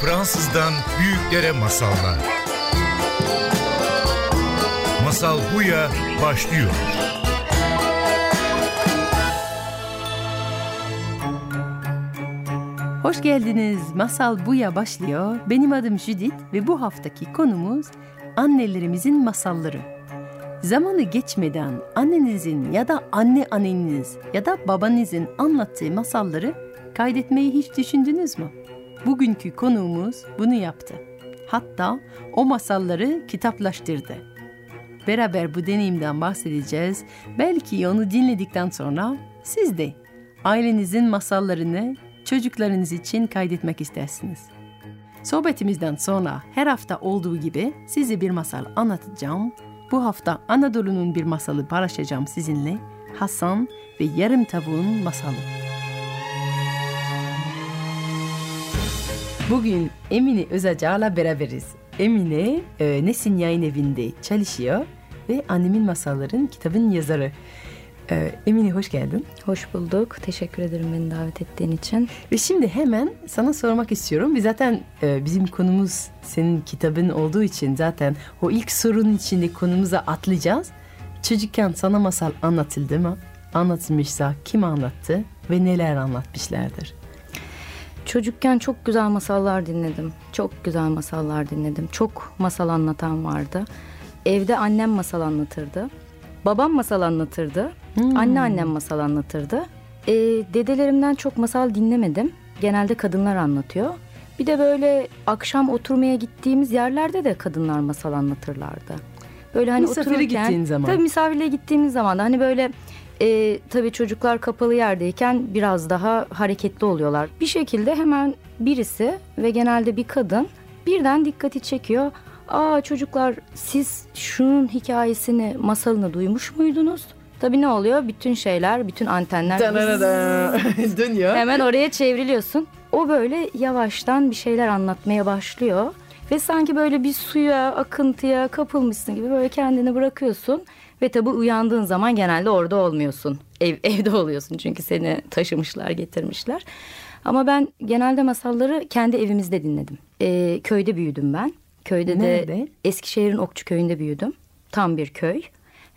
Fransızdan büyüklere masallar. Masal Buya başlıyor. Hoş geldiniz. Masal Buya başlıyor. Benim adım Judith ve bu haftaki konumuz annelerimizin masalları. Zamanı geçmeden annenizin ya da anne anneniz ya da babanızın anlattığı masalları kaydetmeyi hiç düşündünüz mü? Bugünkü konuğumuz bunu yaptı. Hatta o masalları kitaplaştırdı. Beraber bu deneyimden bahsedeceğiz. Belki onu dinledikten sonra siz de ailenizin masallarını çocuklarınız için kaydetmek istersiniz. Sohbetimizden sonra her hafta olduğu gibi size bir masal anlatacağım. Bu hafta Anadolu'nun bir masalı paylaşacağım sizinle. Hasan ve Yarım Tavuğun Masalı. Bugün Emine Özacağ'la beraberiz. Emine e, Nesin Yayın Evi'nde çalışıyor ve Annemin Masalların kitabın yazarı. E, Emine hoş geldin. Hoş bulduk. Teşekkür ederim beni davet ettiğin için. Ve şimdi hemen sana sormak istiyorum. Biz zaten e, bizim konumuz senin kitabın olduğu için zaten o ilk sorunun içinde konumuza atlayacağız. Çocukken sana masal anlatıldı mı? Anlatılmışsa kim anlattı ve neler anlatmışlardır? Çocukken çok güzel masallar dinledim. Çok güzel masallar dinledim. Çok masal anlatan vardı. Evde annem masal anlatırdı. Babam masal anlatırdı. Hmm. Anneannem masal anlatırdı. Ee, dedelerimden çok masal dinlemedim. Genelde kadınlar anlatıyor. Bir de böyle akşam oturmaya gittiğimiz yerlerde de kadınlar masal anlatırlardı. Böyle hani Misafire otururken, gittiğin zaman. Tabii misafirliğe gittiğimiz zaman da hani böyle e, tabii çocuklar kapalı yerdeyken biraz daha hareketli oluyorlar. Bir şekilde hemen birisi ve genelde bir kadın birden dikkati çekiyor. Aa çocuklar siz şunun hikayesini, masalını duymuş muydunuz? Tabii ne oluyor? Bütün şeyler, bütün antenler Dönüyor. hemen oraya çevriliyorsun. O böyle yavaştan bir şeyler anlatmaya başlıyor. Ve sanki böyle bir suya, akıntıya kapılmışsın gibi böyle kendini bırakıyorsun. Ve tabii uyandığın zaman genelde orada olmuyorsun. Ev, evde oluyorsun çünkü seni taşımışlar, getirmişler. Ama ben genelde masalları kendi evimizde dinledim. Ee, köyde büyüdüm ben. Köyde Nerede? de Eskişehir'in Okçu köyünde büyüdüm. Tam bir köy.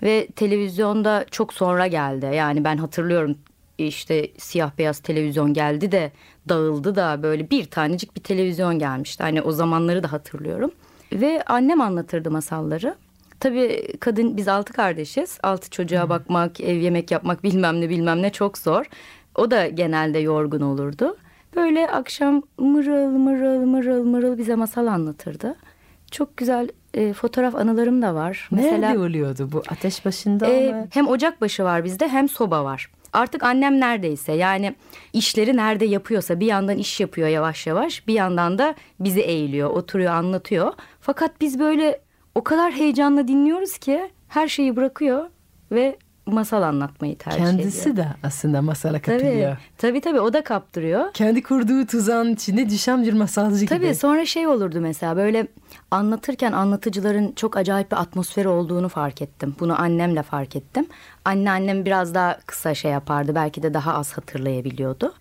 Ve televizyonda çok sonra geldi. Yani ben hatırlıyorum işte siyah beyaz televizyon geldi de dağıldı da böyle bir tanecik bir televizyon gelmişti. Hani o zamanları da hatırlıyorum. Ve annem anlatırdı masalları. Tabii kadın biz altı kardeşiz. Altı çocuğa bakmak, ev yemek yapmak bilmem ne bilmem ne çok zor. O da genelde yorgun olurdu. Böyle akşam mırıl mırıl mırıl mırıl bize masal anlatırdı. Çok güzel e, fotoğraf anılarım da var. Nerede oluyordu bu? Ateş başında e, mı? hem ocak başı var bizde hem soba var. Artık annem neredeyse yani işleri nerede yapıyorsa bir yandan iş yapıyor yavaş yavaş bir yandan da bizi eğiliyor oturuyor anlatıyor. Fakat biz böyle o kadar heyecanla dinliyoruz ki her şeyi bırakıyor ve masal anlatmayı tercih Kendisi ediyor. de aslında masala Tabii, kapılıyor. tabii tabii o da kaptırıyor. Kendi kurduğu tuzağın içinde düşen bir masalcı Tabii gibi. sonra şey olurdu mesela böyle anlatırken anlatıcıların çok acayip bir atmosferi olduğunu fark ettim. Bunu annemle fark ettim. Anneannem biraz daha kısa şey yapardı belki de daha az hatırlayabiliyordu.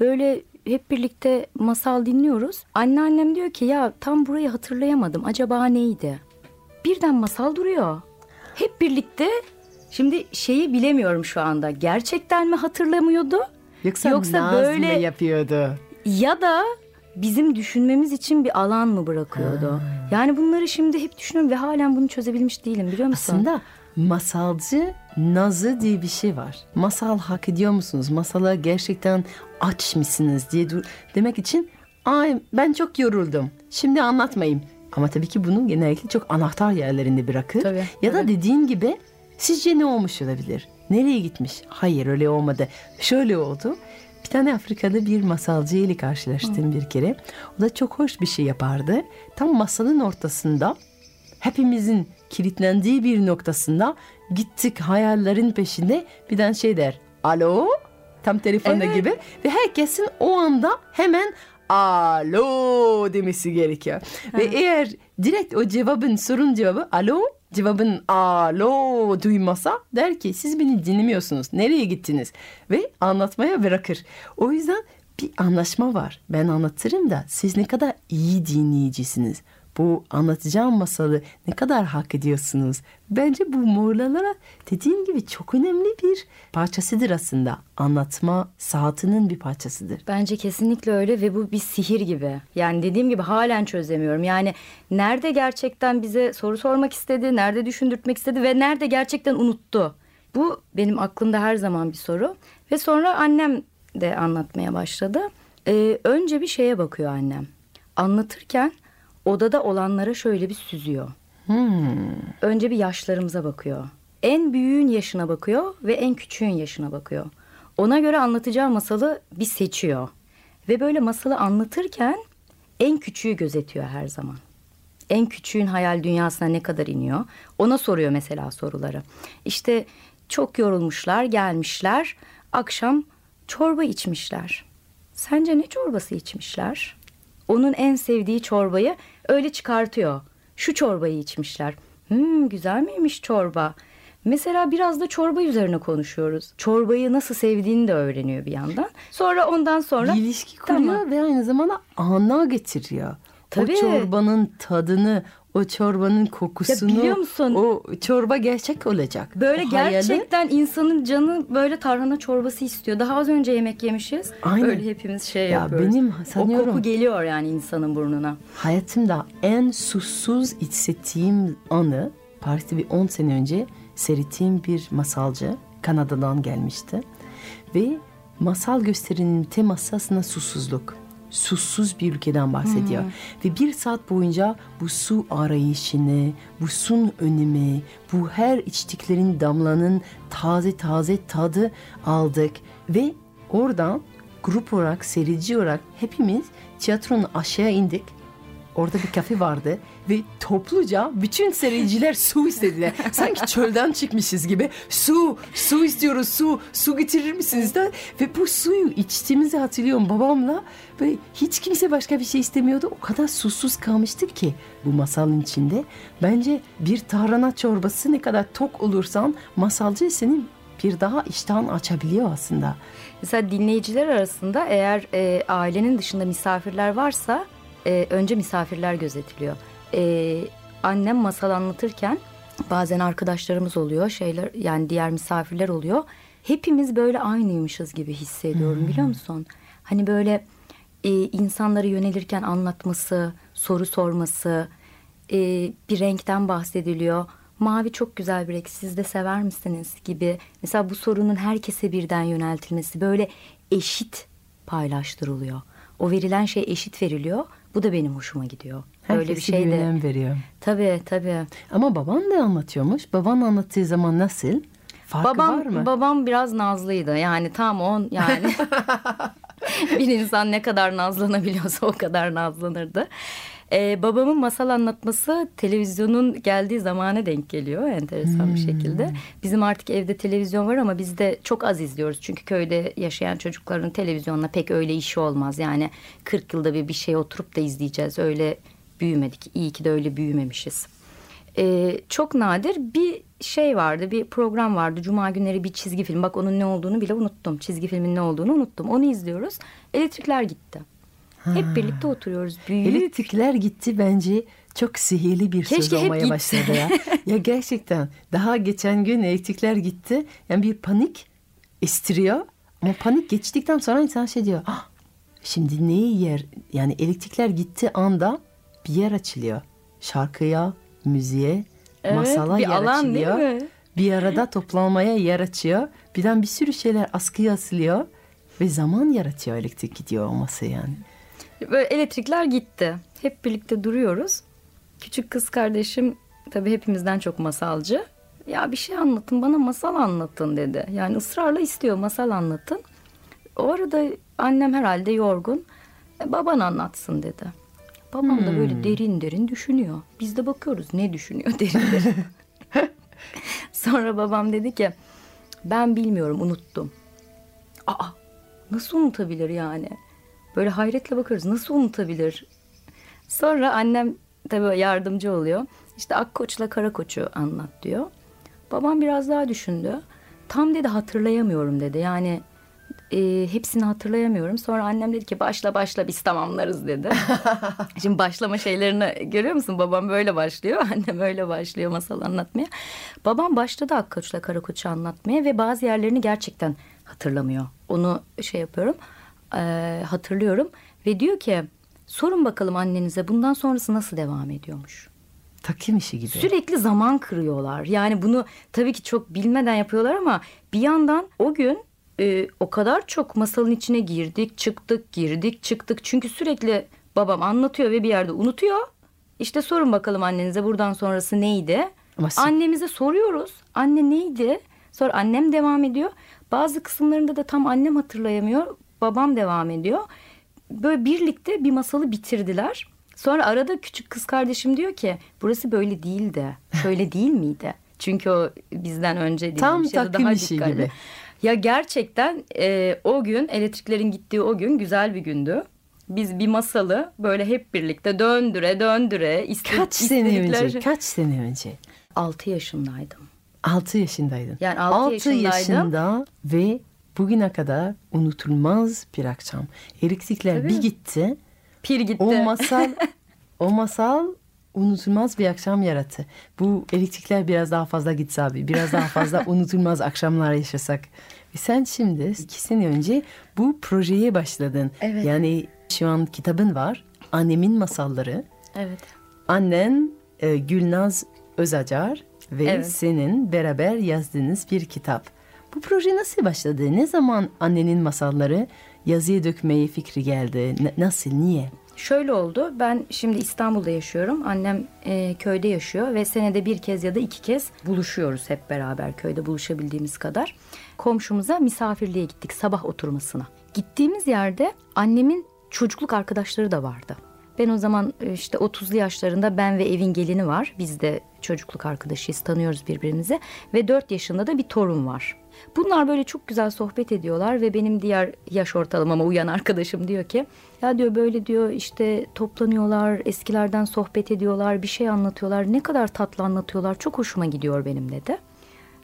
Böyle hep birlikte masal dinliyoruz. Anneannem diyor ki ya tam burayı hatırlayamadım acaba neydi? Birden masal duruyor. Hep birlikte şimdi şeyi bilemiyorum şu anda. Gerçekten mi hatırlamıyordu? Yoksa, Yoksa Naz mı böyle- yapıyordu. ya da bizim düşünmemiz için bir alan mı bırakıyordu? Yani bunları şimdi hep düşünüyorum ve halen bunu çözebilmiş değilim biliyor musun? Aslında masalcı nazı diye bir şey var. Masal hak ediyor musunuz? Masala gerçekten aç mısınız diye demek için ay ben çok yoruldum. Şimdi anlatmayayım. Ama tabii ki bunu genellikle çok anahtar yerlerinde bırakır. Tabii, ya da tabii. dediğin gibi sizce ne olmuş olabilir? Nereye gitmiş? Hayır öyle olmadı. Şöyle oldu. Bir tane Afrika'da bir masalcı ile karşılaştım bir kere. O da çok hoş bir şey yapardı. Tam masalın ortasında hepimizin kilitlendiği bir noktasında gittik hayallerin peşinde birden şey der. Alo? Tam telefonda Evet. gibi ve herkesin o anda hemen alo demesi gerekiyor. Ve eğer direkt o cevabın sorun cevabı alo cevabın alo duymasa der ki siz beni dinlemiyorsunuz. Nereye gittiniz? Ve anlatmaya bırakır. O yüzden bir anlaşma var. Ben anlatırım da siz ne kadar iyi dinleyicisiniz. Bu anlatacağım masalı ne kadar hak ediyorsunuz. Bence bu morlalara dediğim gibi çok önemli bir parçasıdır aslında. Anlatma saatinin bir parçasıdır. Bence kesinlikle öyle ve bu bir sihir gibi. Yani dediğim gibi halen çözemiyorum. Yani nerede gerçekten bize soru sormak istedi, nerede düşündürtmek istedi ve nerede gerçekten unuttu. Bu benim aklımda her zaman bir soru. Ve sonra annem de anlatmaya başladı. Ee, önce bir şeye bakıyor annem. Anlatırken odada olanlara şöyle bir süzüyor. Önce bir yaşlarımıza bakıyor. En büyüğün yaşına bakıyor ve en küçüğün yaşına bakıyor. Ona göre anlatacağı masalı bir seçiyor. Ve böyle masalı anlatırken en küçüğü gözetiyor her zaman. En küçüğün hayal dünyasına ne kadar iniyor? Ona soruyor mesela soruları. İşte çok yorulmuşlar, gelmişler. Akşam çorba içmişler. Sence ne çorbası içmişler? Onun en sevdiği çorbayı öyle çıkartıyor. Şu çorbayı içmişler. Hmm, güzel miymiş çorba? Mesela biraz da çorba üzerine konuşuyoruz. Çorbayı nasıl sevdiğini de öğreniyor bir yandan. Sonra ondan sonra... Bir ilişki kuruyor Tamam. ve aynı zamanda ana getiriyor. Tabii. O çorbanın tadını, o çorbanın kokusunu. Ya biliyor musun? O çorba gerçek olacak. Böyle O hayali- gerçekten insanın canı böyle tarhana çorbası istiyor. Daha az önce yemek yemişiz. Aynen. Böyle hepimiz şey Ya yapıyoruz. benim o sanıyorum- koku geliyor yani insanın burnuna. Hayatımda en susuz hissettiğim anı Paris'te bir 10 sene önce seyrettiğim bir masalcı Kanada'dan gelmişti. Ve masal gösterinin teması aslında susuzluk. Susuz bir ülkeden bahsediyor. Ve bir saat boyunca bu su arayışını, bu sun önemi, bu her içtiklerin damlanın taze taze tadı aldık. Ve oradan grup olarak, seyirci olarak hepimiz tiyatronun aşağıya indik. Orada bir kafe vardı ve topluca bütün seyirciler su istediler. Sanki çölden çıkmışız gibi. Su, su istiyoruz, su, su getirir misiniz de? Ve bu suyu içtiğimizi hatırlıyorum babamla. Ve hiç kimse başka bir şey istemiyordu. O kadar susuz kalmıştık ki bu masalın içinde. Bence bir tarhana çorbası ne kadar tok olursan masalcı senin bir daha iştahın açabiliyor aslında. Mesela dinleyiciler arasında eğer e, ailenin dışında misafirler varsa e, önce misafirler gözetiliyor. E, annem masal anlatırken bazen arkadaşlarımız oluyor, şeyler yani diğer misafirler oluyor. Hepimiz böyle aynıymışız gibi hissediyorum biliyor musun? Hani böyle e, insanları yönelirken anlatması, soru sorması, e, bir renkten bahsediliyor. Mavi çok güzel bir renk siz de sever misiniz gibi. Mesela bu sorunun herkese birden yöneltilmesi böyle eşit paylaştırılıyor. O verilen şey eşit veriliyor. Bu da benim hoşuma gidiyor. Öyle bir Herkesi şey de. önem veriyor. Tabii tabii. Ama baban da anlatıyormuş. Baban anlattığı zaman nasıl? Farkı babam var mı? babam biraz nazlıydı. Yani tam on yani. bir insan ne kadar nazlanabiliyorsa o kadar nazlanırdı. Ee, babamın masal anlatması televizyonun geldiği zamana denk geliyor enteresan bir şekilde. Bizim artık evde televizyon var ama biz de çok az izliyoruz. Çünkü köyde yaşayan çocukların televizyonla pek öyle işi olmaz. Yani 40 yılda bir bir şey oturup da izleyeceğiz. Öyle büyümedik. İyi ki de öyle büyümemişiz. Ee, çok nadir bir şey vardı, bir program vardı. Cuma günleri bir çizgi film. Bak onun ne olduğunu bile unuttum. Çizgi filmin ne olduğunu unuttum. Onu izliyoruz. Elektrikler gitti. Hep birlikte oturuyoruz. Büyük. Elektrikler gitti bence çok sihirli bir Keşke söz olmaya başladı ya. ya gerçekten daha geçen gün elektrikler gitti. Yani bir panik estiriyor. Ama panik geçtikten sonra insan şey diyor. Ah, şimdi neyi yer? Yani elektrikler gitti anda bir yer açılıyor. Şarkıya, müziğe, Evet, masala bir yer alan açılıyor. değil mi? Bir arada toplanmaya yer açıyor. Birden bir sürü şeyler askıya asılıyor. Ve zaman yaratıyor elektrik gidiyor olması yani. Böyle elektrikler gitti. Hep birlikte duruyoruz. Küçük kız kardeşim tabii hepimizden çok masalcı. Ya bir şey anlatın bana masal anlatın dedi. Yani ısrarla istiyor masal anlatın. O arada annem herhalde yorgun. E, baban anlatsın dedi. Babam da böyle derin derin düşünüyor. Biz de bakıyoruz ne düşünüyor derin derin. Sonra babam dedi ki ben bilmiyorum unuttum. Aa nasıl unutabilir yani? Böyle hayretle bakıyoruz nasıl unutabilir? Sonra annem tabii yardımcı oluyor. İşte Akkoç'la Karakoç'u anlat diyor. Babam biraz daha düşündü. Tam dedi hatırlayamıyorum dedi. Yani e, hepsini hatırlayamıyorum. Sonra annem dedi ki başla başla biz tamamlarız dedi. Şimdi başlama şeylerini görüyor musun? Babam böyle başlıyor. Annem öyle başlıyor masal anlatmaya. Babam başladı Akkoç'la Karakoç'u anlatmaya ve bazı yerlerini gerçekten hatırlamıyor. Onu şey yapıyorum. E, hatırlıyorum ve diyor ki sorun bakalım annenize bundan sonrası nasıl devam ediyormuş. Takım işi gibi. Sürekli zaman kırıyorlar. Yani bunu tabii ki çok bilmeden yapıyorlar ama bir yandan o gün e, o kadar çok masalın içine girdik, çıktık, girdik, çıktık. Çünkü sürekli babam anlatıyor ve bir yerde unutuyor. İşte sorun bakalım annenize buradan sonrası neydi? Ama Annemize soruyoruz. Anne neydi? Sonra annem devam ediyor. Bazı kısımlarında da tam annem hatırlayamıyor. Babam devam ediyor. Böyle birlikte bir masalı bitirdiler. Sonra arada küçük kız kardeşim diyor ki burası böyle değildi. Şöyle değil miydi? Çünkü o bizden önce dinlemiş Tam ya da takım daha işi dikkatli. gibi. Ya gerçekten e, o gün elektriklerin gittiği o gün güzel bir gündü. Biz bir masalı böyle hep birlikte döndüre döndüre iste, Kaç sene önce? Kaç sene önce? 6 yaşındaydım. 6 yaşındaydın. Yani altı yaşındaydım. yaşında ve bugüne kadar unutulmaz bir akşam. Elektrikler Tabii. bir gitti. Pir gitti. O masal o masal unutulmaz bir akşam yarattı. Bu elektrikler biraz daha fazla gitse abi. Biraz daha fazla unutulmaz akşamlar yaşasak. Ve sen şimdi iki sene önce bu projeye başladın. Evet. Yani şu an kitabın var. Annemin masalları. Evet. Annen e, Gülnaz Özacar ve Evet. senin beraber yazdığınız bir kitap. Bu proje nasıl başladı? Ne zaman annenin masalları yazıya dökmeyi fikri geldi? N- nasıl, niye? Şöyle oldu. Ben şimdi İstanbul'da yaşıyorum. Annem e, köyde yaşıyor ve senede bir kez ya da iki kez buluşuyoruz hep beraber köyde buluşabildiğimiz kadar. Komşumuza misafirliğe gittik sabah oturmasına. Gittiğimiz yerde annemin çocukluk arkadaşları da vardı. Ben o zaman e, işte 30'lu yaşlarında ben ve evin gelini var. Biz de çocukluk arkadaşıyız, tanıyoruz birbirimizi. Ve 4 yaşında da bir torun var. Bunlar böyle çok güzel sohbet ediyorlar ve benim diğer yaş ortalamama uyan arkadaşım diyor ki ya diyor böyle diyor işte toplanıyorlar eskilerden sohbet ediyorlar bir şey anlatıyorlar ne kadar tatlı anlatıyorlar çok hoşuma gidiyor benim dedi.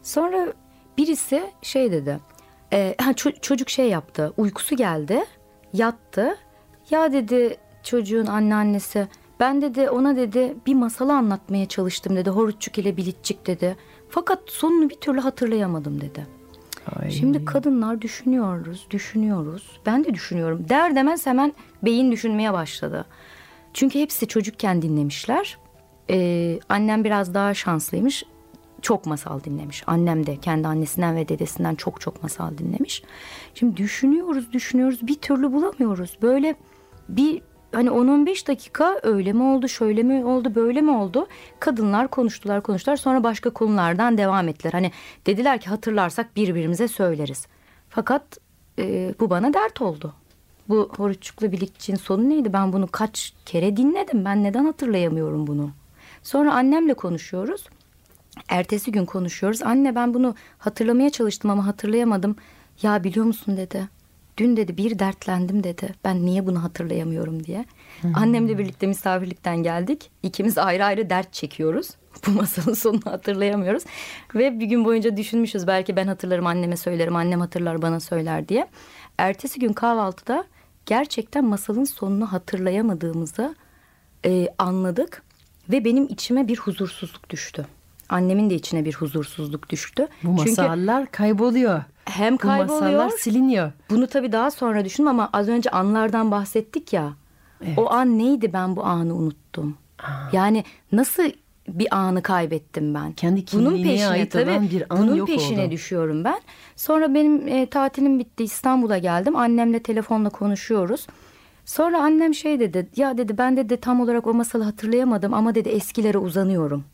Sonra birisi şey dedi e, ha, ço- çocuk şey yaptı uykusu geldi yattı ya dedi çocuğun anneannesi ben dedi ona dedi bir masalı anlatmaya çalıştım dedi Horutçuk ile Bilitçik dedi fakat sonunu bir türlü hatırlayamadım dedi. Ay. Şimdi kadınlar düşünüyoruz, düşünüyoruz. Ben de düşünüyorum. Der demez hemen beyin düşünmeye başladı. Çünkü hepsi çocukken dinlemişler. Ee, annem biraz daha şanslıymış. Çok masal dinlemiş. Annem de kendi annesinden ve dedesinden çok çok masal dinlemiş. Şimdi düşünüyoruz, düşünüyoruz. Bir türlü bulamıyoruz. Böyle bir hani 10-15 dakika öyle mi oldu, şöyle mi oldu, böyle mi oldu? Kadınlar konuştular, konuştular. Sonra başka konulardan devam ettiler. Hani dediler ki hatırlarsak birbirimize söyleriz. Fakat e, bu bana dert oldu. Bu Horuççuklu Bilikçi'nin sonu neydi? Ben bunu kaç kere dinledim. Ben neden hatırlayamıyorum bunu? Sonra annemle konuşuyoruz. Ertesi gün konuşuyoruz. Anne ben bunu hatırlamaya çalıştım ama hatırlayamadım. Ya biliyor musun dedi. Dün dedi bir dertlendim dedi. Ben niye bunu hatırlayamıyorum diye. Annemle birlikte misafirlikten geldik. İkimiz ayrı ayrı dert çekiyoruz. Bu masalın sonunu hatırlayamıyoruz. Ve bir gün boyunca düşünmüşüz. Belki ben hatırlarım anneme söylerim. Annem hatırlar bana söyler diye. Ertesi gün kahvaltıda gerçekten masalın sonunu hatırlayamadığımızı e, anladık. Ve benim içime bir huzursuzluk düştü. Annemin de içine bir huzursuzluk düştü. Bu Çünkü masallar kayboluyor. hem Bu kayboluyor. masallar siliniyor. Bunu tabii daha sonra düşündüm ama az önce anlardan bahsettik ya. Evet. O an neydi ben bu anı unuttum. Yani nasıl bir anı kaybettim ben. Kendi kimliğine ait olan bir an bunun yok peşine oldu. düşüyorum ben. Sonra benim e, tatilim bitti İstanbul'a geldim. Annemle telefonla konuşuyoruz. Sonra annem şey dedi ya dedi ben dedi tam olarak o masalı hatırlayamadım ama dedi eskilere uzanıyorum.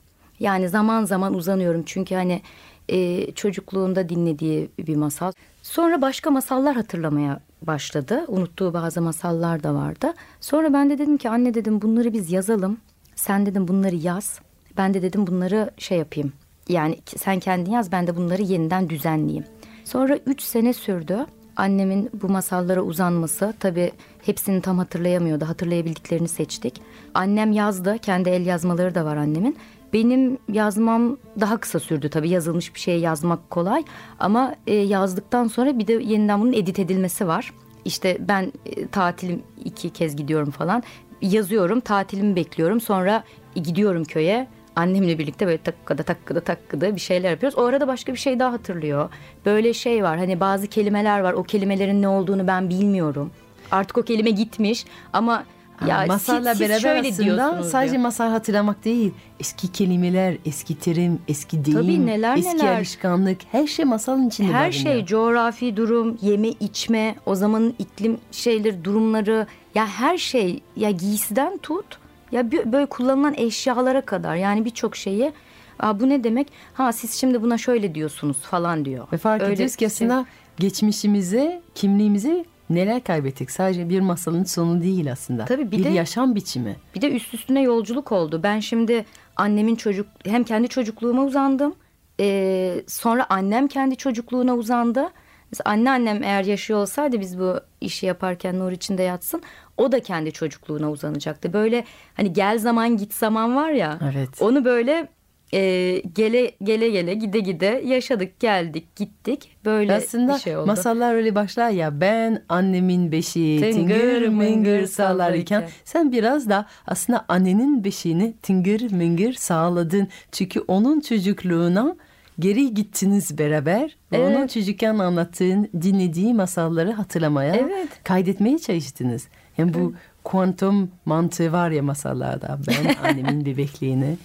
Yani zaman zaman uzanıyorum çünkü hani e, çocukluğunda dinlediği bir masal. Sonra başka masallar hatırlamaya başladı. Unuttuğu bazı masallar da vardı. Sonra ben de dedim ki anne dedim bunları biz yazalım. Sen dedim bunları yaz. Ben de dedim bunları şey yapayım. Yani sen kendin yaz ben de bunları yeniden düzenleyeyim. Sonra üç sene sürdü. Annemin bu masallara uzanması tabii hepsini tam hatırlayamıyordu. Hatırlayabildiklerini seçtik. Annem yazdı. Kendi el yazmaları da var annemin. Benim yazmam daha kısa sürdü tabii yazılmış bir şey yazmak kolay ama e, yazdıktan sonra bir de yeniden bunun edit edilmesi var. İşte ben e, tatilim iki kez gidiyorum falan yazıyorum tatilimi bekliyorum sonra gidiyorum köye annemle birlikte böyle takkada takkada takkada bir şeyler yapıyoruz. O arada başka bir şey daha hatırlıyor. Böyle şey var hani bazı kelimeler var o kelimelerin ne olduğunu ben bilmiyorum. Artık o kelime gitmiş ama ya masalla siz, beraber siz şöyle aslında sadece diyor. masal hatırlamak değil. Eski kelimeler, eski terim, eski deyim, Tabii neler eski neler. alışkanlık her şey masalın içinde Her şey coğrafi durum, yeme içme, o zamanın iklim şeyleri, durumları ya her şey ya giysiden tut ya bö- böyle kullanılan eşyalara kadar yani birçok şeyi Aa, bu ne demek? Ha siz şimdi buna şöyle diyorsunuz falan diyor. Ve fark Öyle ediyoruz ki şey- aslında geçmişimize, kimliğimize neler kaybettik. Sadece bir masalın sonu değil aslında. Tabii bir bir de- yaşam biçimi. Bir de üst üstüne yolculuk oldu. Ben şimdi annemin çocuk hem kendi çocukluğuma uzandım. ee, sonra annem kendi çocukluğuna uzandı. Mesela anneannem eğer yaşıyor olsaydı biz bu işi yaparken nur içinde yatsın. O da kendi çocukluğuna uzanacaktı. Böyle hani gel zaman git zaman var ya. Evet. Onu böyle e, gele gele gele gide gide yaşadık geldik gittik. Böyle Aslında bir şey oldu. masallar öyle başlar ya ben annemin beşiği tıngır mıngır mıngır sağlarken sen biraz da aslında annenin beşiğini tıngır mıngır sağladın. Çünkü onun çocukluğuna geri gittiniz beraber ve Evet. onun çocukken anlattığın dinlediği masalları hatırlamaya Evet. kaydetmeye çalıştınız. Hem bu kuantum mantığı var ya masallarda ben annemin bebekliğini.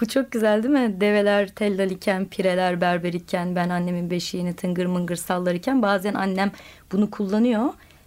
Bu çok güzel değil mi? Develer tellal iken, pireler berber iken, ben annemin beşiğini tıngır mıngır sallar iken bazen annem bunu kullanıyor.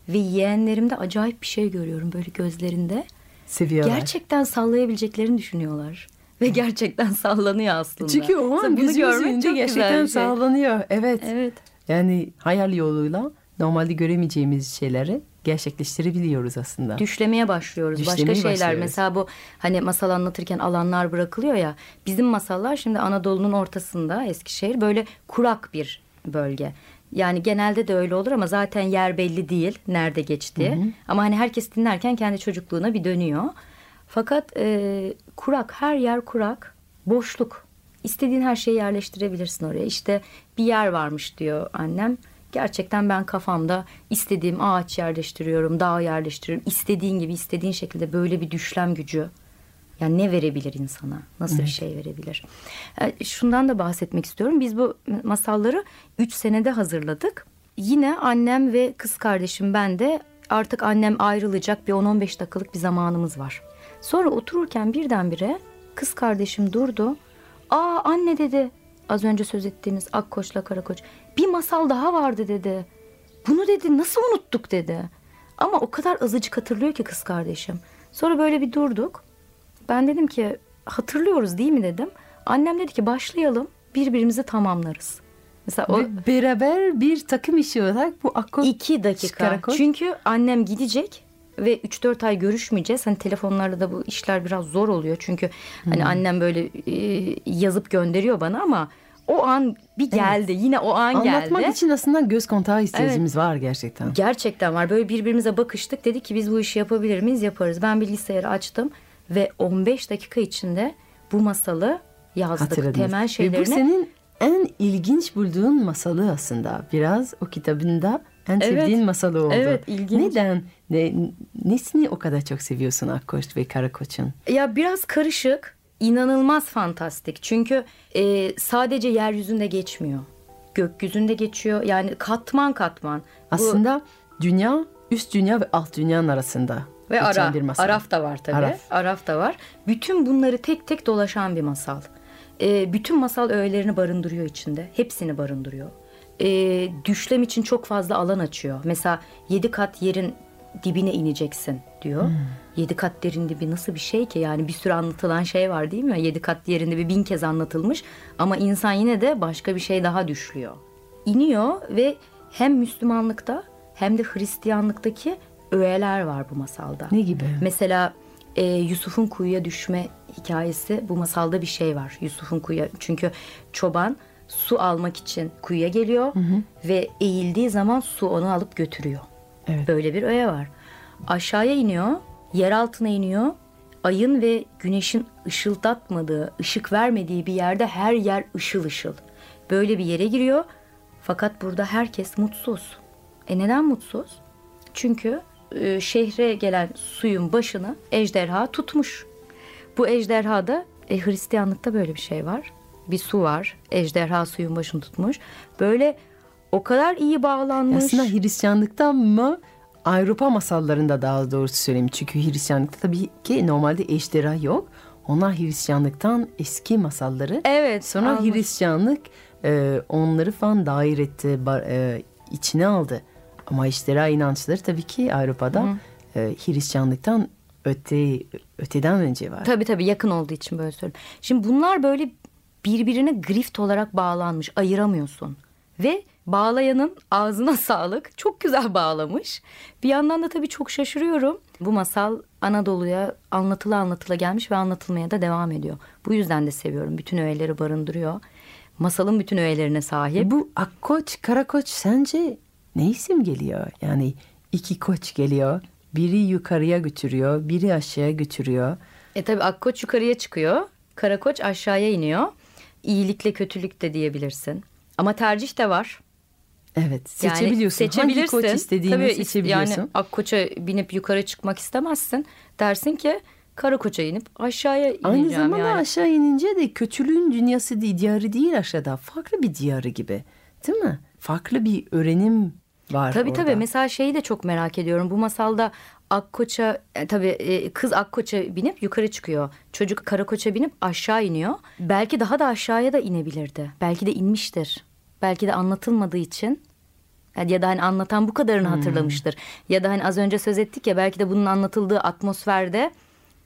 Ve yeğenlerimde acayip bir şey görüyorum böyle gözlerinde. Seviyorlar. Gerçekten sallayabileceklerini düşünüyorlar. Ve gerçekten sallanıyor aslında. Çünkü o an bunu görmek çok gerçekten şey. sağlanıyor. Evet. Evet. Yani hayal yoluyla normalde göremeyeceğimiz şeyleri gerçekleştirebiliyoruz aslında. Düşlemeye başlıyoruz. Düşlemeye Başka şeyler başlıyoruz. mesela bu hani masal anlatırken alanlar bırakılıyor ya. Bizim masallar şimdi Anadolu'nun ortasında Eskişehir böyle kurak bir bölge. Yani genelde de öyle olur ama zaten yer belli değil nerede geçti. Ama hani herkes dinlerken kendi çocukluğuna bir dönüyor. Fakat e, kurak her yer kurak boşluk. İstediğin her şeyi yerleştirebilirsin oraya. İşte bir yer varmış diyor annem. Gerçekten ben kafamda istediğim ağaç yerleştiriyorum, dağ yerleştiriyorum. İstediğin gibi, istediğin şekilde böyle bir düşlem gücü. Yani ne verebilir insana? Nasıl bir şey verebilir? E, Şundan da bahsetmek istiyorum. Biz bu masalları 3 senede hazırladık. Yine annem ve kız kardeşim ben de artık annem ayrılacak bir 10-15 dakikalık bir zamanımız var. Sonra otururken birdenbire kız kardeşim durdu. Aa anne dedi az önce söz ettiğiniz Akkoç'la Karakoç. Bir masal daha vardı dedi. Bunu dedi nasıl unuttuk dedi. Ama o kadar azıcık hatırlıyor ki kız kardeşim. Sonra böyle bir durduk. Ben dedim ki hatırlıyoruz değil mi dedim. Annem dedi ki başlayalım birbirimizi tamamlarız. Mesela o Ve beraber bir takım işi olarak bu akıl iki dakika. Karakol. Çünkü annem gidecek ve 3-4 ay görüşmeyeceğiz. Hani telefonlarla da bu işler biraz zor oluyor. Çünkü hani annem böyle e, yazıp gönderiyor bana ama o an bir geldi. Yine o an anlatmak geldi. için aslında göz kontağı ihtiyacımız var gerçekten. Gerçekten var. Böyle birbirimize bakıştık. Dedik ki biz bu işi yapabilir miyiz? Yaparız. Ben bilgisayarı açtım ve 15 dakika içinde bu masalı yazdık. Hatırladınız. Temel Ve bu şeylerini. senin en ilginç bulduğun masalı aslında. Biraz o kitabında en Evet. sevdiğin masalı oldu. Evet, ilginç. Neden? Ne, nesini o kadar çok seviyorsun Akkoç ve Karakoç'un? Ya biraz karışık, inanılmaz fantastik. Çünkü e, sadece yeryüzünde geçmiyor. Gökyüzünde geçiyor. Yani katman katman. Bu- Aslında dünya, üst dünya ve alt dünyanın arasında ve ara. Araf da var tabii. Araf. Araf. da var. Bütün bunları tek tek dolaşan bir masal. E, bütün masal öğelerini barındırıyor içinde. Hepsini barındırıyor. E, düşlem için çok fazla alan açıyor. Mesela yedi kat yerin dibine ineceksin diyor. Yedi kat derin dibi nasıl bir şey ki? Yani bir sürü anlatılan şey var değil mi? Yedi kat yerin dibi bin kez anlatılmış. Ama insan yine de başka bir şey daha düşlüyor. İniyor ve hem Müslümanlıkta hem de Hristiyanlıktaki öğeler var bu masalda. Ne gibi? Mesela e, Yusuf'un kuyuya düşme hikayesi bu masalda bir şey var. Yusuf'un kuyuya çünkü çoban su almak için kuyuya geliyor ve eğildiği zaman su onu alıp götürüyor. Evet. Böyle bir öğe var. Aşağıya iniyor, yer altına iniyor. ayın ve güneşin ışıldatmadığı, ışık vermediği bir yerde her yer ışıl ışıl. Böyle bir yere giriyor. Fakat burada herkes mutsuz. E neden mutsuz? Çünkü e, şehre gelen suyun başını ejderha tutmuş. Bu ejderha da e, Hristiyanlıkta böyle bir şey var. Bir su var. Ejderha suyun başını tutmuş. Böyle o kadar iyi bağlanmış. Aslında Hristiyanlıkta mı Avrupa masallarında daha doğrusu söyleyeyim. Çünkü Hristiyanlıkta tabii ki normalde ejderha yok. Onlar Hristiyanlıktan eski masalları. Evet, Sonra almış. Hristiyanlık e, onları falan dahil etti, ba- e, içine aldı. Ama ejderha inançları tabii ki Avrupa'da e, Hristiyanlıktan öte öteden önce var. Tabii tabii yakın olduğu için böyle söylüyorum. Şimdi bunlar böyle birbirine grift olarak bağlanmış. Ayıramıyorsun. Ve bağlayanın ağzına sağlık. Çok güzel bağlamış. Bir yandan da tabii çok şaşırıyorum. Bu masal Anadolu'ya anlatıla anlatıla gelmiş ve anlatılmaya da devam ediyor. Bu yüzden de seviyorum. Bütün öğeleri barındırıyor. Masalın bütün öğelerine sahip. Bu Akkoç, Karakoç sence ne isim geliyor? Yani iki koç geliyor. Biri yukarıya götürüyor, biri aşağıya götürüyor. E tabii Akkoç yukarıya çıkıyor. Karakoç aşağıya iniyor. İyilikle kötülük de diyebilirsin. Ama tercih de var. Evet, Yani seçebiliyorsun. Hangi koç istediğini Tabii, seçebiliyorsun. Yani Akkoç'a binip yukarı çıkmak istemezsin. Dersin ki Karakoç'a inip aşağıya ineceğim Aynı zamanda yani. aşağı inince de kötülüğün dünyası değil, diyarı değil aşağıda. Farklı bir diyarı gibi. Değil mi? Farklı bir öğrenim var Tabii orada. tabii mesela şeyi de çok merak ediyorum. Bu masalda Akkoç'a e, tabii e, kız Akkoç'a binip yukarı çıkıyor. Çocuk Karakoç'a binip aşağı iniyor. Belki daha da aşağıya da inebilirdi. Belki de inmiştir. Belki de anlatılmadığı için ya da hani anlatan bu kadarını hatırlamıştır. Ya da hani az önce söz ettik ya belki de bunun anlatıldığı atmosferde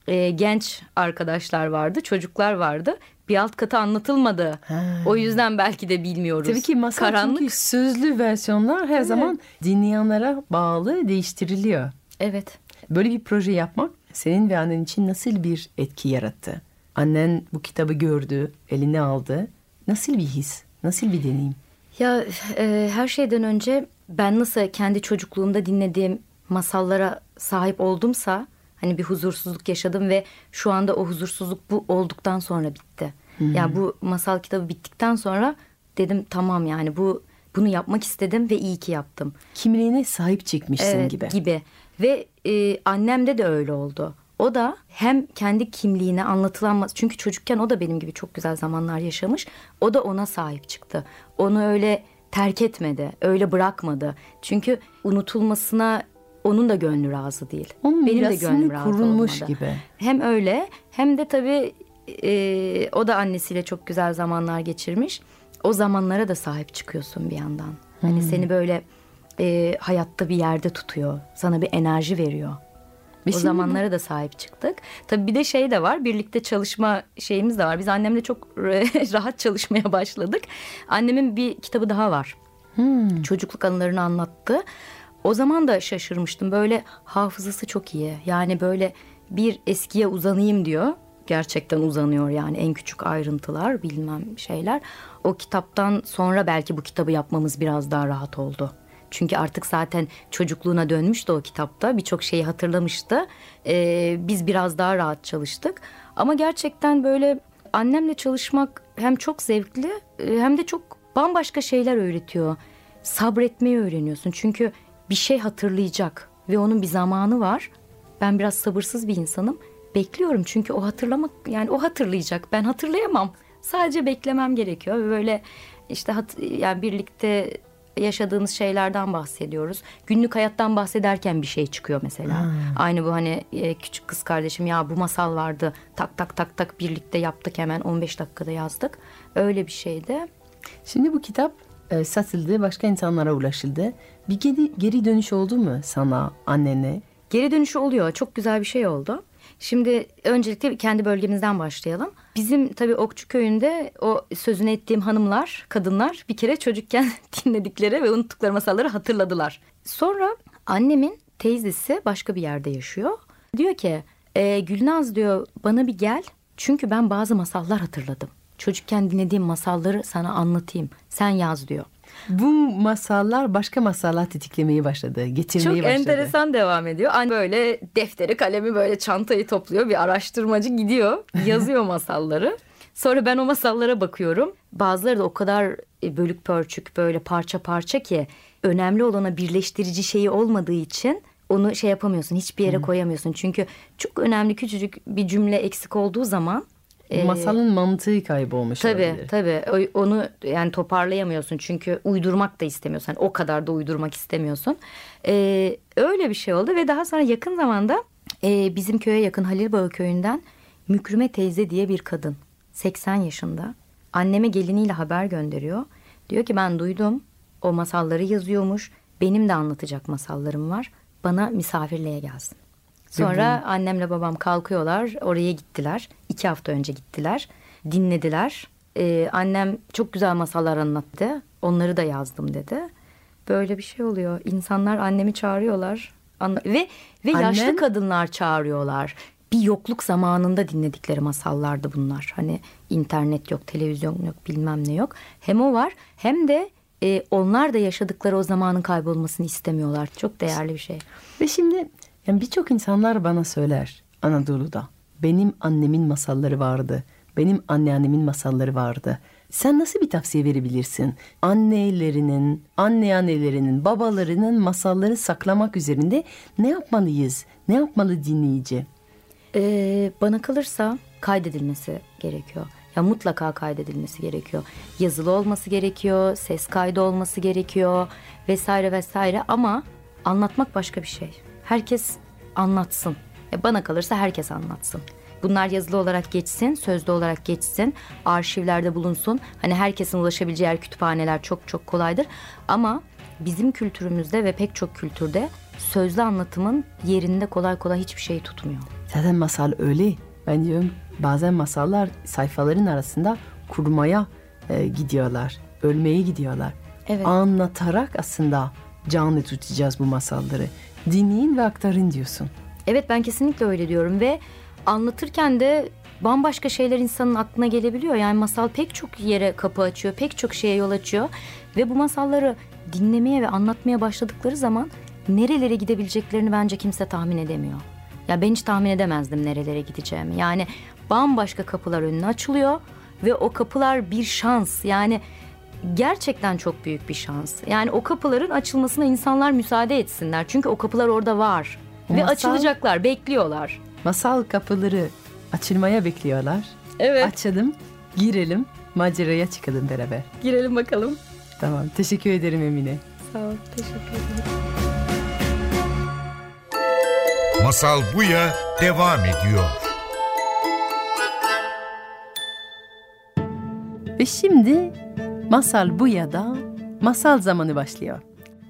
e, genç arkadaşlar vardı, çocuklar vardı. Bir alt katı anlatılmadı. O yüzden belki de bilmiyoruz. Tabii ki masal Karanlık. çünkü sözlü versiyonlar her zaman dinleyenlere bağlı değiştiriliyor. Evet. Böyle bir proje yapmak senin ve annen için nasıl bir etki yarattı? Annen bu kitabı gördü, eline aldı. Nasıl bir his, nasıl bir deneyim? Ya e, her şeyden önce ben nasıl kendi çocukluğumda dinlediğim masallara sahip oldumsa hani bir huzursuzluk yaşadım ve şu anda o huzursuzluk bu olduktan sonra bitti. Yani bu masal kitabı bittikten sonra dedim tamam yani bu bunu yapmak istedim ve iyi ki yaptım. Kimliğine sahip çıkmışsın Evet, gibi. gibi. Ve e, annemde de öyle oldu. O da hem kendi kimliğine anlatılan çünkü çocukken o da benim gibi çok güzel zamanlar yaşamış. O da ona sahip çıktı. Onu öyle terk etmedi, öyle bırakmadı. Çünkü unutulmasına onun da gönlü razı değil. Onun benim de gönlüm razı kurulmuş olmadı. gibi. Hem öyle hem de tabii e, o da annesiyle çok güzel zamanlar geçirmiş. O zamanlara da sahip çıkıyorsun bir yandan. Hani seni böyle e, hayatta bir yerde tutuyor. Sana bir enerji veriyor. Ve o zamanlara da sahip çıktık. Tabii bir de şey de var. Birlikte çalışma şeyimiz de var. Biz annemle çok rahat çalışmaya başladık. Annemin bir kitabı daha var. Çocukluk anılarını anlattı. O zaman da şaşırmıştım. Böyle hafızası çok iyi. Yani böyle bir eskiye uzanayım diyor. Gerçekten uzanıyor yani en küçük ayrıntılar bilmem şeyler. O kitaptan sonra belki bu kitabı yapmamız biraz daha rahat oldu. Çünkü artık zaten çocukluğuna dönmüştü o kitapta. Birçok şeyi hatırlamıştı. Ee, biz biraz daha rahat çalıştık. Ama gerçekten böyle annemle çalışmak hem çok zevkli e, hem de çok bambaşka şeyler öğretiyor. Sabretmeyi öğreniyorsun. Çünkü bir şey hatırlayacak ve onun bir zamanı var. Ben biraz sabırsız bir insanım. Bekliyorum çünkü o hatırlamak yani o hatırlayacak. Ben hatırlayamam. Sadece beklemem gerekiyor böyle işte yani birlikte yaşadığımız şeylerden bahsediyoruz. Günlük hayattan bahsederken bir şey çıkıyor mesela. Aynı bu hani e, küçük kız kardeşim ya bu masal vardı. Tak tak tak tak birlikte yaptık hemen 15 dakikada yazdık. Öyle bir şeydi. Şimdi bu kitap e, satıldı, başka insanlara ulaşıldı. Bir geri, geri dönüş oldu mu sana, annene? Geri dönüşü oluyor. Çok güzel bir şey oldu. Şimdi öncelikle kendi bölgemizden başlayalım. Bizim tabii Okçu köyünde o sözünü ettiğim hanımlar, kadınlar bir kere çocukken dinledikleri ve unuttukları masalları hatırladılar. Sonra annemin teyzesi başka bir yerde yaşıyor. Diyor ki e, Gülnaz diyor bana bir gel çünkü ben bazı masallar hatırladım. Çocukken dinlediğim masalları sana anlatayım. Sen yaz diyor. Bu masallar başka masallar tetiklemeye başladı, getirmeye Çok başladı. enteresan devam ediyor. Anne böyle defteri kalemi böyle çantayı topluyor. Bir araştırmacı gidiyor yazıyor masalları. Sonra ben o masallara bakıyorum. Bazıları da o kadar e, bölük pörçük böyle parça parça ki önemli olana birleştirici şeyi olmadığı için onu şey yapamıyorsun. Hiçbir yere koyamıyorsun. Çünkü çok önemli küçücük bir cümle eksik olduğu zaman e, Masalın mantığı kaybolmuş Tabii olabilir. tabii onu yani toparlayamıyorsun çünkü uydurmak da istemiyorsun. Hani o kadar da uydurmak istemiyorsun. Ee, öyle bir şey oldu ve daha sonra yakın zamanda e, bizim köye yakın Halilbağı köyünden Mükrüme teyze diye bir kadın 80 yaşında anneme geliniyle haber gönderiyor. Diyor ki ben duydum o masalları yazıyormuş benim de anlatacak masallarım var bana misafirliğe gelsin. Sonra annemle babam kalkıyorlar oraya gittiler. İki hafta önce gittiler. Dinlediler. Ee, annem çok güzel masallar anlattı. Onları da yazdım dedi. Böyle bir şey oluyor. İnsanlar annemi çağırıyorlar. Anla- ve ve Annen- yaşlı kadınlar çağırıyorlar. Bir yokluk zamanında dinledikleri masallardı bunlar. Hani internet yok, televizyon yok, bilmem ne yok. Hem o var hem de e, onlar da yaşadıkları o zamanın kaybolmasını istemiyorlar. Çok değerli bir şey. Ve şimdi yani birçok insanlar bana söyler Anadolu'da. Benim annemin masalları vardı. Benim anneannemin masalları vardı. Sen nasıl bir tavsiye verebilirsin? Annelerinin, anneannelerinin, babalarının masalları saklamak üzerinde ne yapmalıyız? Ne yapmalı dinleyici? Ee, bana kalırsa kaydedilmesi gerekiyor. Ya mutlaka kaydedilmesi gerekiyor. Yazılı olması gerekiyor, ses kaydı olması gerekiyor vesaire vesaire ama anlatmak başka bir şey. Herkes anlatsın. Ya bana kalırsa herkes anlatsın. Bunlar yazılı olarak geçsin, sözlü olarak geçsin, arşivlerde bulunsun. Hani herkesin ulaşabileceği yer kütüphaneler çok çok kolaydır. Ama bizim kültürümüzde ve pek çok kültürde sözlü anlatımın yerinde kolay kolay hiçbir şey tutmuyor. Zaten masal öyle. Ben diyorum bazen masallar sayfaların arasında kurmaya e, gidiyorlar. Ölmeye gidiyorlar. Evet. Anlatarak aslında canlı tutacağız bu masalları. Dinleyin ve aktarın diyorsun. Evet ben kesinlikle öyle diyorum ve anlatırken de bambaşka şeyler insanın aklına gelebiliyor. Yani masal pek çok yere kapı açıyor, pek çok şeye yol açıyor ve bu masalları dinlemeye ve anlatmaya başladıkları zaman nerelere gidebileceklerini bence kimse tahmin edemiyor. Ya ben hiç tahmin edemezdim nerelere gideceğimi. Yani bambaşka kapılar önüne açılıyor ve o kapılar bir şans. Yani gerçekten çok büyük bir şans. Yani o kapıların açılmasına insanlar müsaade etsinler. Çünkü o kapılar orada var. Ve Masal- açılacaklar, bekliyorlar. Masal kapıları açılmaya bekliyorlar. Evet. Açalım, girelim, maceraya çıkalım beraber. Girelim bakalım. Tamam, teşekkür ederim Emine. Sağ ol. Teşekkür ederim. Masal Buya devam ediyor. Ve şimdi Masal Buya'da masal zamanı başlıyor.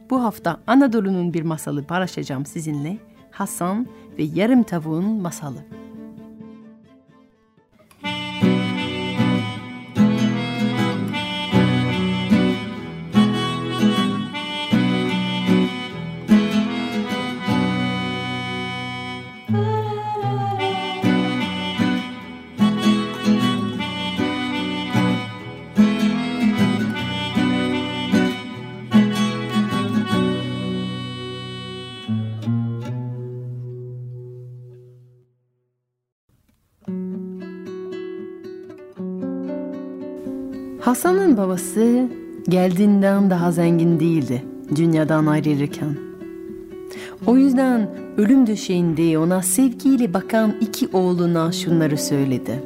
Bu hafta Anadolu'nun bir masalı paylaşacağım sizinle. Hasan ve Yarım Tavuğun Masalı. Hasan'ın babası geldiğinden daha zengin değildi dünyadan ayrılırken. O yüzden ölüm döşeğinde ona sevgiyle bakan iki oğluna şunları söyledi.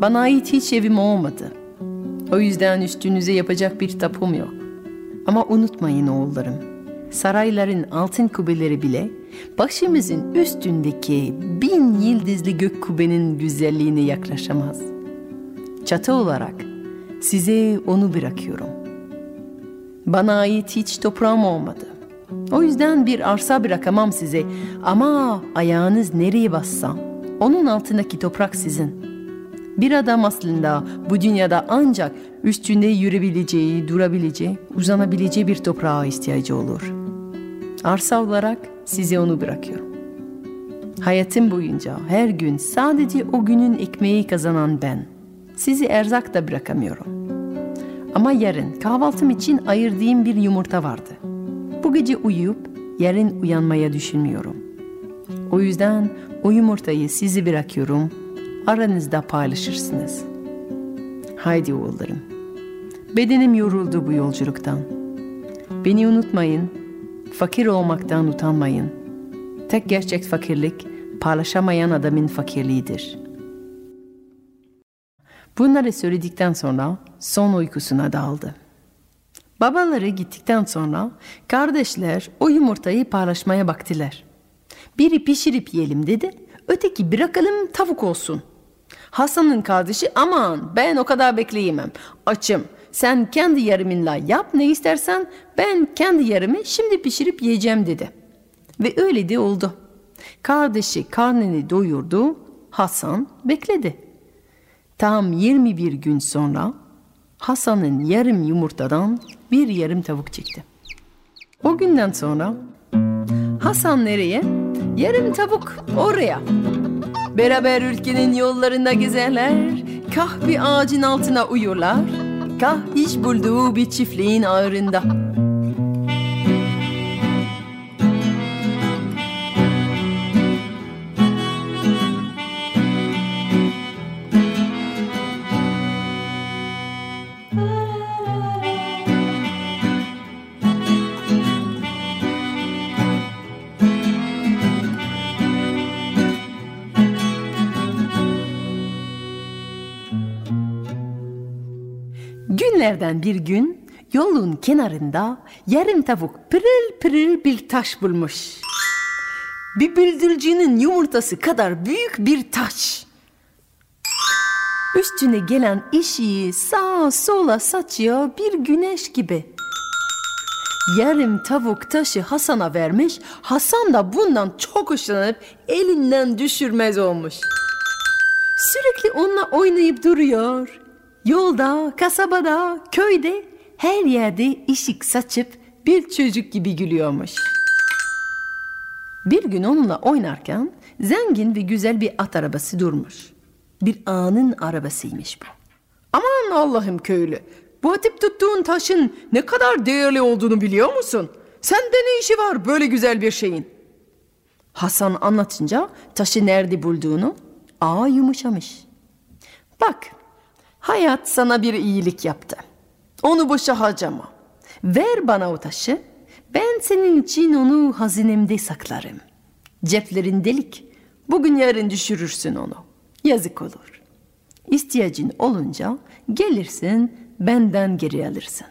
Bana ait hiç evim olmadı. O yüzden üstünüze yapacak bir tapum yok. Ama unutmayın oğullarım. Sarayların altın kubbeleri bile başımızın üstündeki bin yıldızlı gök kubbenin güzelliğine yaklaşamaz. Çatı olarak size onu bırakıyorum. Bana ait hiç toprağım olmadı. O yüzden bir arsa bırakamam size ama ayağınız nereye bassa onun altındaki toprak sizin. Bir adam aslında bu dünyada ancak üstünde yürüyebileceği, durabileceği, uzanabileceği bir toprağa ihtiyacı olur. Arsa olarak size onu bırakıyorum. Hayatım boyunca her gün sadece o günün ekmeği kazanan ben. Sizi erzak da bırakamıyorum. Ama yarın kahvaltım için ayırdığım bir yumurta vardı. Bu gece uyuyup yarın uyanmaya düşünmüyorum. O yüzden o yumurtayı sizi bırakıyorum. Aranızda paylaşırsınız. Haydi oğullarım. Bedenim yoruldu bu yolculuktan. Beni unutmayın. Fakir olmaktan utanmayın. Tek gerçek fakirlik paylaşamayan adamın fakirliğidir. Bunları söyledikten sonra son uykusuna daldı. Babaları gittikten sonra kardeşler o yumurtayı paylaşmaya baktılar. Biri pişirip yiyelim dedi, öteki bırakalım tavuk olsun. Hasan'ın kardeşi aman ben o kadar bekleyemem, açım. Sen kendi yarımınla yap ne istersen ben kendi yarımı şimdi pişirip yiyeceğim dedi. Ve öyle de oldu. Kardeşi karnını doyurdu, Hasan bekledi. Tam 21 gün sonra Hasan'ın yarım yumurtadan bir yarım tavuk çıktı. O günden sonra Hasan nereye? Yarım tavuk oraya. Beraber ülkenin yollarında gezerler, kah bir ağacın altına uyurlar, kah iş bulduğu bir çiftliğin ağırında. Günlerden bir gün yolun kenarında yarım tavuk pırıl pırıl bir taş bulmuş. Bir bıldırcının yumurtası kadar büyük bir taş. Üstüne gelen ışığı sağa sola saçıyor bir güneş gibi. Yarım tavuk taşı Hasan'a vermiş. Hasan da bundan çok hoşlanıp elinden düşürmez olmuş. Sürekli onunla oynayıp duruyor. Yolda, kasabada, köyde her yerde ışık saçıp bir çocuk gibi gülüyormuş. Bir gün onunla oynarken zengin ve güzel bir at arabası durmuş. Bir ağanın arabasıymış bu. Aman Allah'ım köylü, bu atıp tuttuğun taşın ne kadar değerli olduğunu biliyor musun? Sende ne işi var böyle güzel bir şeyin? Hasan anlatınca taşı nerede bulduğunu ağa yumuşamış. Bak Hayat sana bir iyilik yaptı. Onu boşa harcama. Ver bana o taşı. Ben senin için onu hazinemde saklarım. Ceplerin delik. Bugün yarın düşürürsün onu. Yazık olur. İhtiyacın olunca gelirsin benden geri alırsın.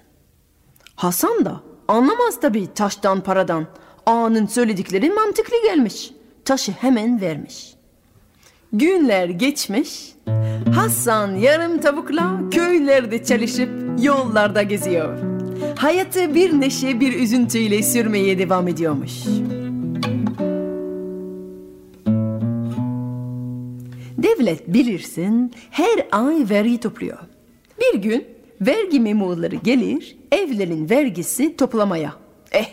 Hasan da anlamaz tabii taştan paradan. Ağanın söyledikleri mantıklı gelmiş. Taşı hemen vermiş. Günler geçmiş. Hasan yarım tavukla köylerde çalışıp yollarda geziyor. Hayatı bir neşe bir üzüntüyle sürmeye devam ediyormuş. Devlet bilirsin her ay vergi topluyor. Bir gün vergi memurları gelir evlerin vergisi toplamaya. Eh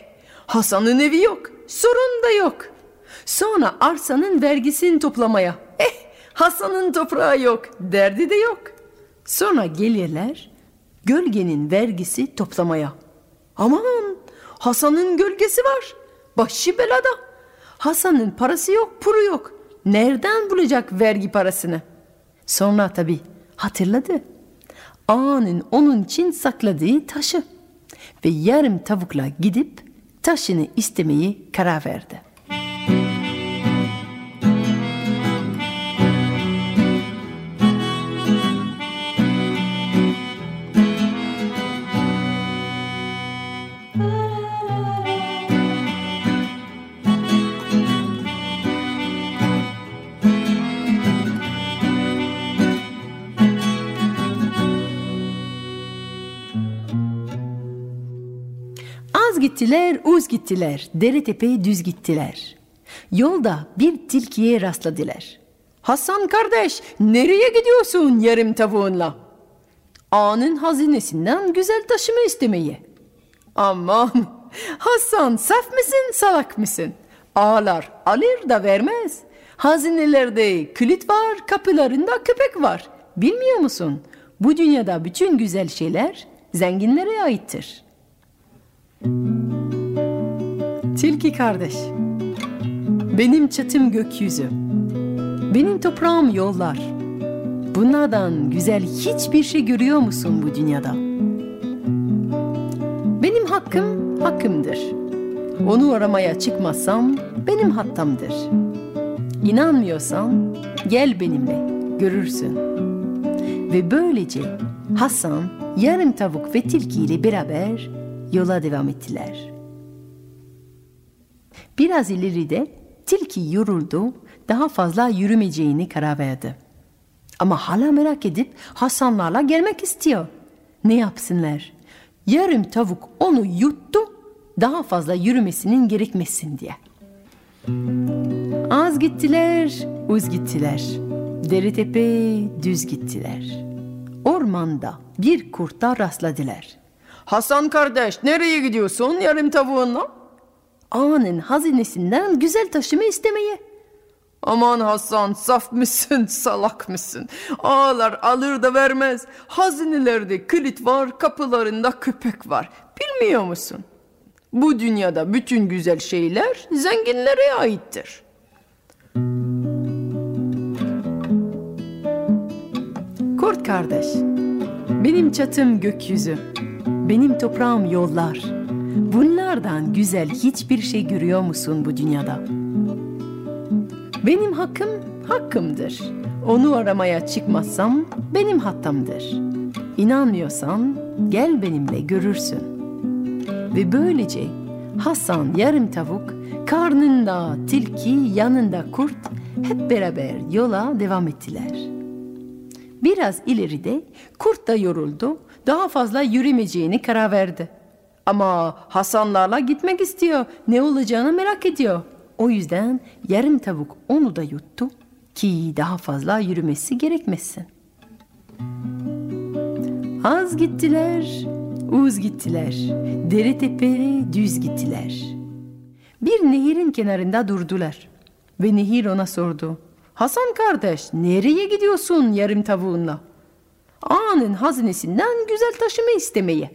Hasan'ın evi yok sorun da yok. Sonra arsanın vergisini toplamaya. Eh Hasan'ın toprağı yok, derdi de yok. Sonra gelirler gölgenin vergisi toplamaya. Aman Hasan'ın gölgesi var. Başı belada. Hasan'ın parası yok, puru yok. Nereden bulacak vergi parasını? Sonra tabii hatırladı. Ağanın onun için sakladığı taşı. Ve yarım tavukla gidip taşını istemeyi karar verdi. Gittiler, uz gittiler, dere tepe düz gittiler. Yolda bir tilkiye rastladılar. Hasan kardeş, nereye gidiyorsun yarım tavuğunla? Ağanın hazinesinden güzel taşımı istemeye. Aman, Hasan saf mısın, salak mısın? Ağlar alır da vermez. Hazinelerde kilit var, kapılarında köpek var. Bilmiyor musun? Bu dünyada bütün güzel şeyler zenginlere aittir. Tilki kardeş, benim çatım gökyüzü, benim toprağım yollar. Bunlardan güzel hiçbir şey görüyor musun bu dünyada? Benim hakkım hakkımdır. Onu aramaya çıkmazsam benim hattamdır. İnanmıyorsan gel benimle görürsün. Ve böylece Hasan yarım tavuk ve tilki ile beraber yola devam ettiler. Biraz ileride tilki yoruldu, daha fazla yürümeyeceğini karar verdi. Ama hala merak edip Hasanlarla gelmek istiyor. Ne yapsınlar? Yarım tavuk onu yuttu, daha fazla yürümesinin gerekmesin diye. Az gittiler, uz gittiler. Deri tepe düz gittiler. Ormanda bir kurta rastladılar. Hasan kardeş nereye gidiyorsun yarım tavuğunla? Ağanın hazinesinden güzel taşımı istemeye. Aman Hasan saf mısın salak mısın? Ağalar alır da vermez. Hazinelerde kilit var kapılarında köpek var. Bilmiyor musun? Bu dünyada bütün güzel şeyler zenginlere aittir. Kurt kardeş, benim çatım gökyüzü, benim toprağım yollar. Bunlardan güzel hiçbir şey görüyor musun bu dünyada? Benim hakkım hakkımdır. Onu aramaya çıkmazsam benim hattamdır. İnanmıyorsan gel benimle görürsün. Ve böylece Hasan yarım tavuk, karnında tilki, yanında kurt hep beraber yola devam ettiler. Biraz ileride kurt da yoruldu, daha fazla yürümeyeceğini karar verdi. Ama Hasanlarla gitmek istiyor, ne olacağını merak ediyor. O yüzden yarım tavuk onu da yuttu ki daha fazla yürümesi gerekmesin. Az gittiler, uz gittiler, dere teperi düz gittiler. Bir nehirin kenarında durdular ve nehir ona sordu. Hasan kardeş nereye gidiyorsun yarım tavuğunla? Ağanın hazinesinden güzel taşıma istemeye.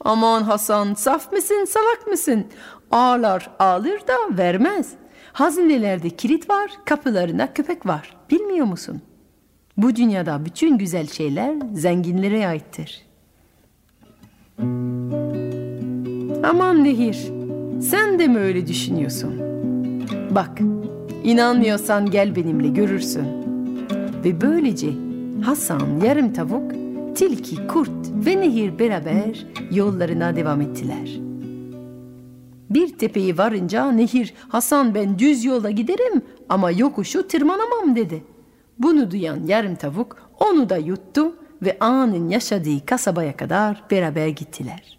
Aman Hasan saf mısın salak mısın? Ağlar alır da vermez. Hazinelerde kilit var, kapılarında köpek var. Bilmiyor musun? Bu dünyada bütün güzel şeyler zenginlere aittir. Aman Nehir, sen de mi öyle düşünüyorsun? Bak, inanmıyorsan gel benimle görürsün. Ve böylece Hasan yarım tavuk, tilki, kurt ve nehir beraber yollarına devam ettiler. Bir tepeyi varınca nehir Hasan ben düz yola giderim ama yokuşu tırmanamam dedi. Bunu duyan yarım tavuk onu da yuttu ve ağanın yaşadığı kasabaya kadar beraber gittiler.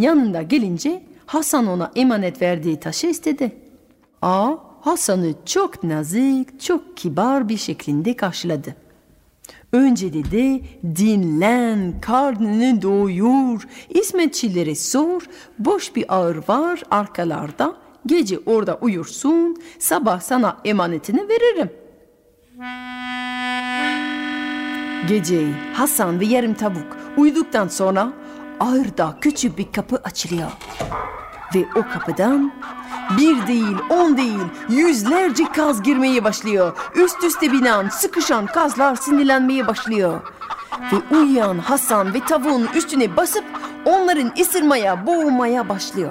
Yanında gelince Hasan ona emanet verdiği taşı istedi. Ağa Hasan'ı çok nazik, çok kibar bir şeklinde karşıladı. Önce dedi dinlen, karnını doyur, hizmetçilere sor, boş bir ağır var arkalarda, gece orada uyursun, sabah sana emanetini veririm. Gece Hasan ve yarım tavuk uyuduktan sonra ağırda küçük bir kapı açılıyor. Ve o kapıdan bir değil, on değil, yüzlerce kaz girmeye başlıyor. Üst üste binen, sıkışan kazlar sinirlenmeye başlıyor. Ve uyuyan Hasan ve tavuğun üstüne basıp onların ısırmaya, boğmaya başlıyor.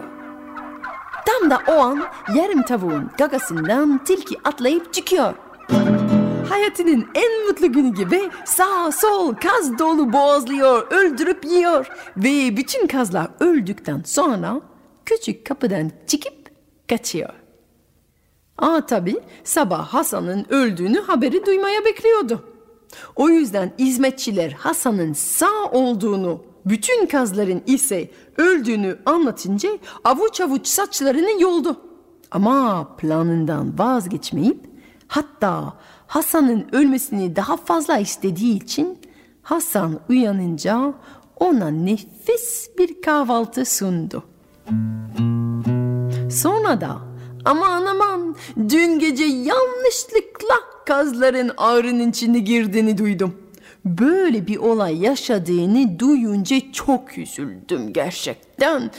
Tam da o an yarım tavuğun gagasından tilki atlayıp çıkıyor. Hayatının en mutlu günü gibi sağ sol kaz dolu boğazlıyor, öldürüp yiyor. Ve bütün kazlar öldükten sonra küçük kapıdan çıkıp kaçıyor. Aa tabi sabah Hasan'ın öldüğünü haberi duymaya bekliyordu. O yüzden hizmetçiler Hasan'ın sağ olduğunu bütün kazların ise öldüğünü anlatınca avuç avuç saçlarını yoldu. Ama planından vazgeçmeyip hatta Hasan'ın ölmesini daha fazla istediği için Hasan uyanınca ona nefis bir kahvaltı sundu. Sonra da aman aman dün gece yanlışlıkla kazların ağrının içine girdiğini duydum. Böyle bir olay yaşadığını duyunca çok üzüldüm gerçekten.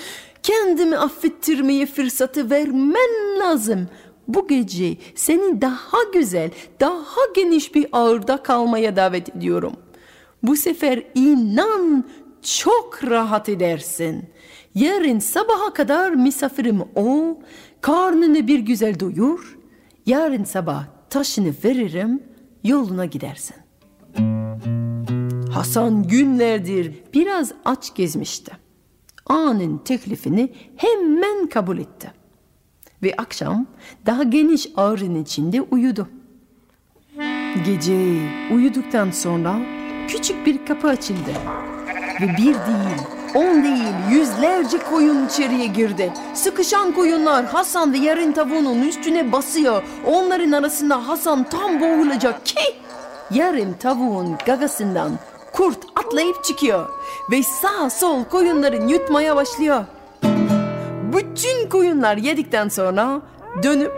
Kendimi affettirmeye fırsatı vermen lazım. Bu gece seni daha güzel, daha geniş bir ağırda kalmaya davet ediyorum. Bu sefer inan çok rahat edersin. Yarın sabaha kadar misafirim ol, karnını bir güzel doyur. Yarın sabah taşını veririm, yoluna gidersin. Hasan günlerdir biraz aç gezmişti. Ağanın teklifini hemen kabul etti. Ve akşam daha geniş ağrın içinde uyudu. Gece uyuduktan sonra küçük bir kapı açıldı. Ve bir değil, on değil, yüzlerce koyun içeriye girdi. Sıkışan koyunlar Hasan ve yarın tavuğunun üstüne basıyor. Onların arasında Hasan tam boğulacak ki yarım tavuğun gagasından kurt atlayıp çıkıyor ve sağ sol koyunların yutmaya başlıyor. Bütün koyunlar yedikten sonra dönüp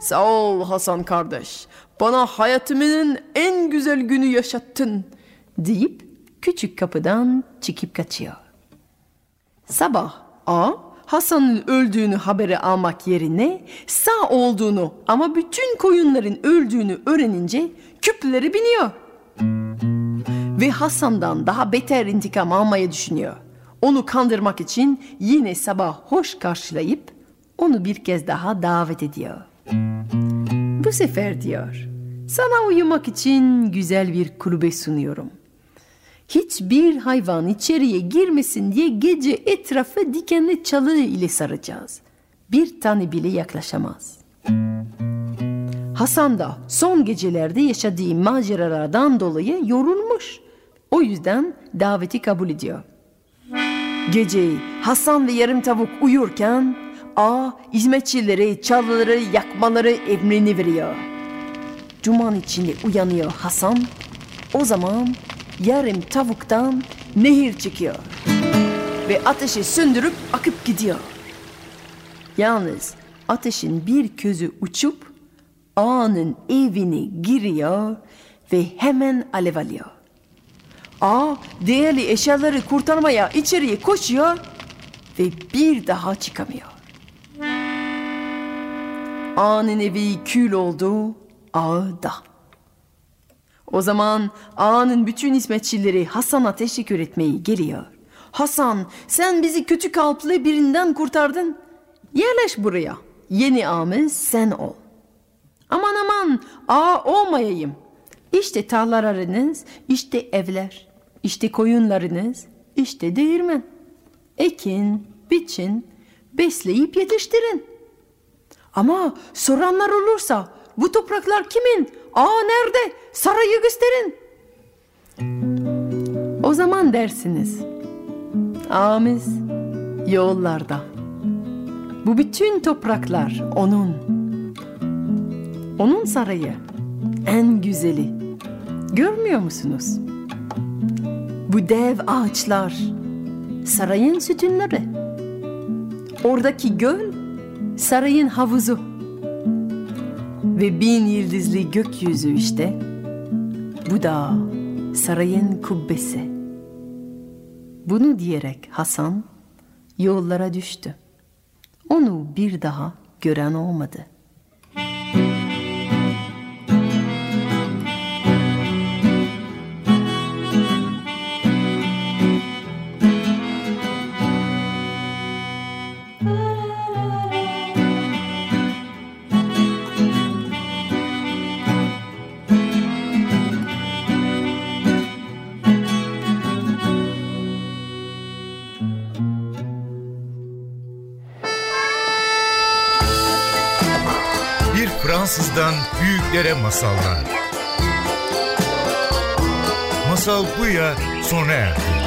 sağ ol Hasan kardeş bana hayatımın en güzel günü yaşattın deyip küçük kapıdan çıkıp kaçıyor. Sabah A Hasan'ın öldüğünü haberi almak yerine sağ olduğunu ama bütün koyunların öldüğünü öğrenince küpleri biniyor. Ve Hasan'dan daha beter intikam almaya düşünüyor. Onu kandırmak için yine sabah hoş karşılayıp onu bir kez daha davet ediyor. Bu sefer diyor, sana uyumak için güzel bir kulübe sunuyorum. Hiçbir hayvan içeriye girmesin diye gece etrafı dikenli çalı ile saracağız. Bir tane bile yaklaşamaz. Hasan da son gecelerde yaşadığı maceralardan dolayı yorulmuş. O yüzden daveti kabul ediyor. Geceyi Hasan ve yarım tavuk uyurken A hizmetçileri çalıları yakmaları emrini veriyor. Cuman içinde uyanıyor Hasan. O zaman yarım tavuktan nehir çıkıyor. Ve ateşi söndürüp akıp gidiyor. Yalnız ateşin bir közü uçup ağanın evine giriyor ve hemen alev alıyor. Ağa değerli eşyaları kurtarmaya içeriye koşuyor ve bir daha çıkamıyor. Ağanın evi kül oldu, ağı. O zaman ağanın bütün hizmetçileri Hasan'a teşekkür etmeyi geliyor. Hasan sen bizi kötü kalpli birinden kurtardın. Yerleş buraya. Yeni ağamız sen ol. Aman aman ağa olmayayım. İşte tarlalarınız, işte evler, işte koyunlarınız, işte değirmen. Ekin, biçin, besleyip yetiştirin. Ama soranlar olursa bu topraklar kimin? Aa nerede? Sarayı gösterin. O zaman dersiniz. Ağamız yollarda. Bu bütün topraklar onun. Onun sarayı en güzeli. Görmüyor musunuz? Bu dev ağaçlar sarayın sütunları. Oradaki göl sarayın havuzu. Ve bin yıldızlı gökyüzü işte. Bu da sarayın kubbesi. Bunu diyerek Hasan yollara düştü. Onu bir daha gören olmadı. Büyüklere masallar. Masal bu ya sona erdi.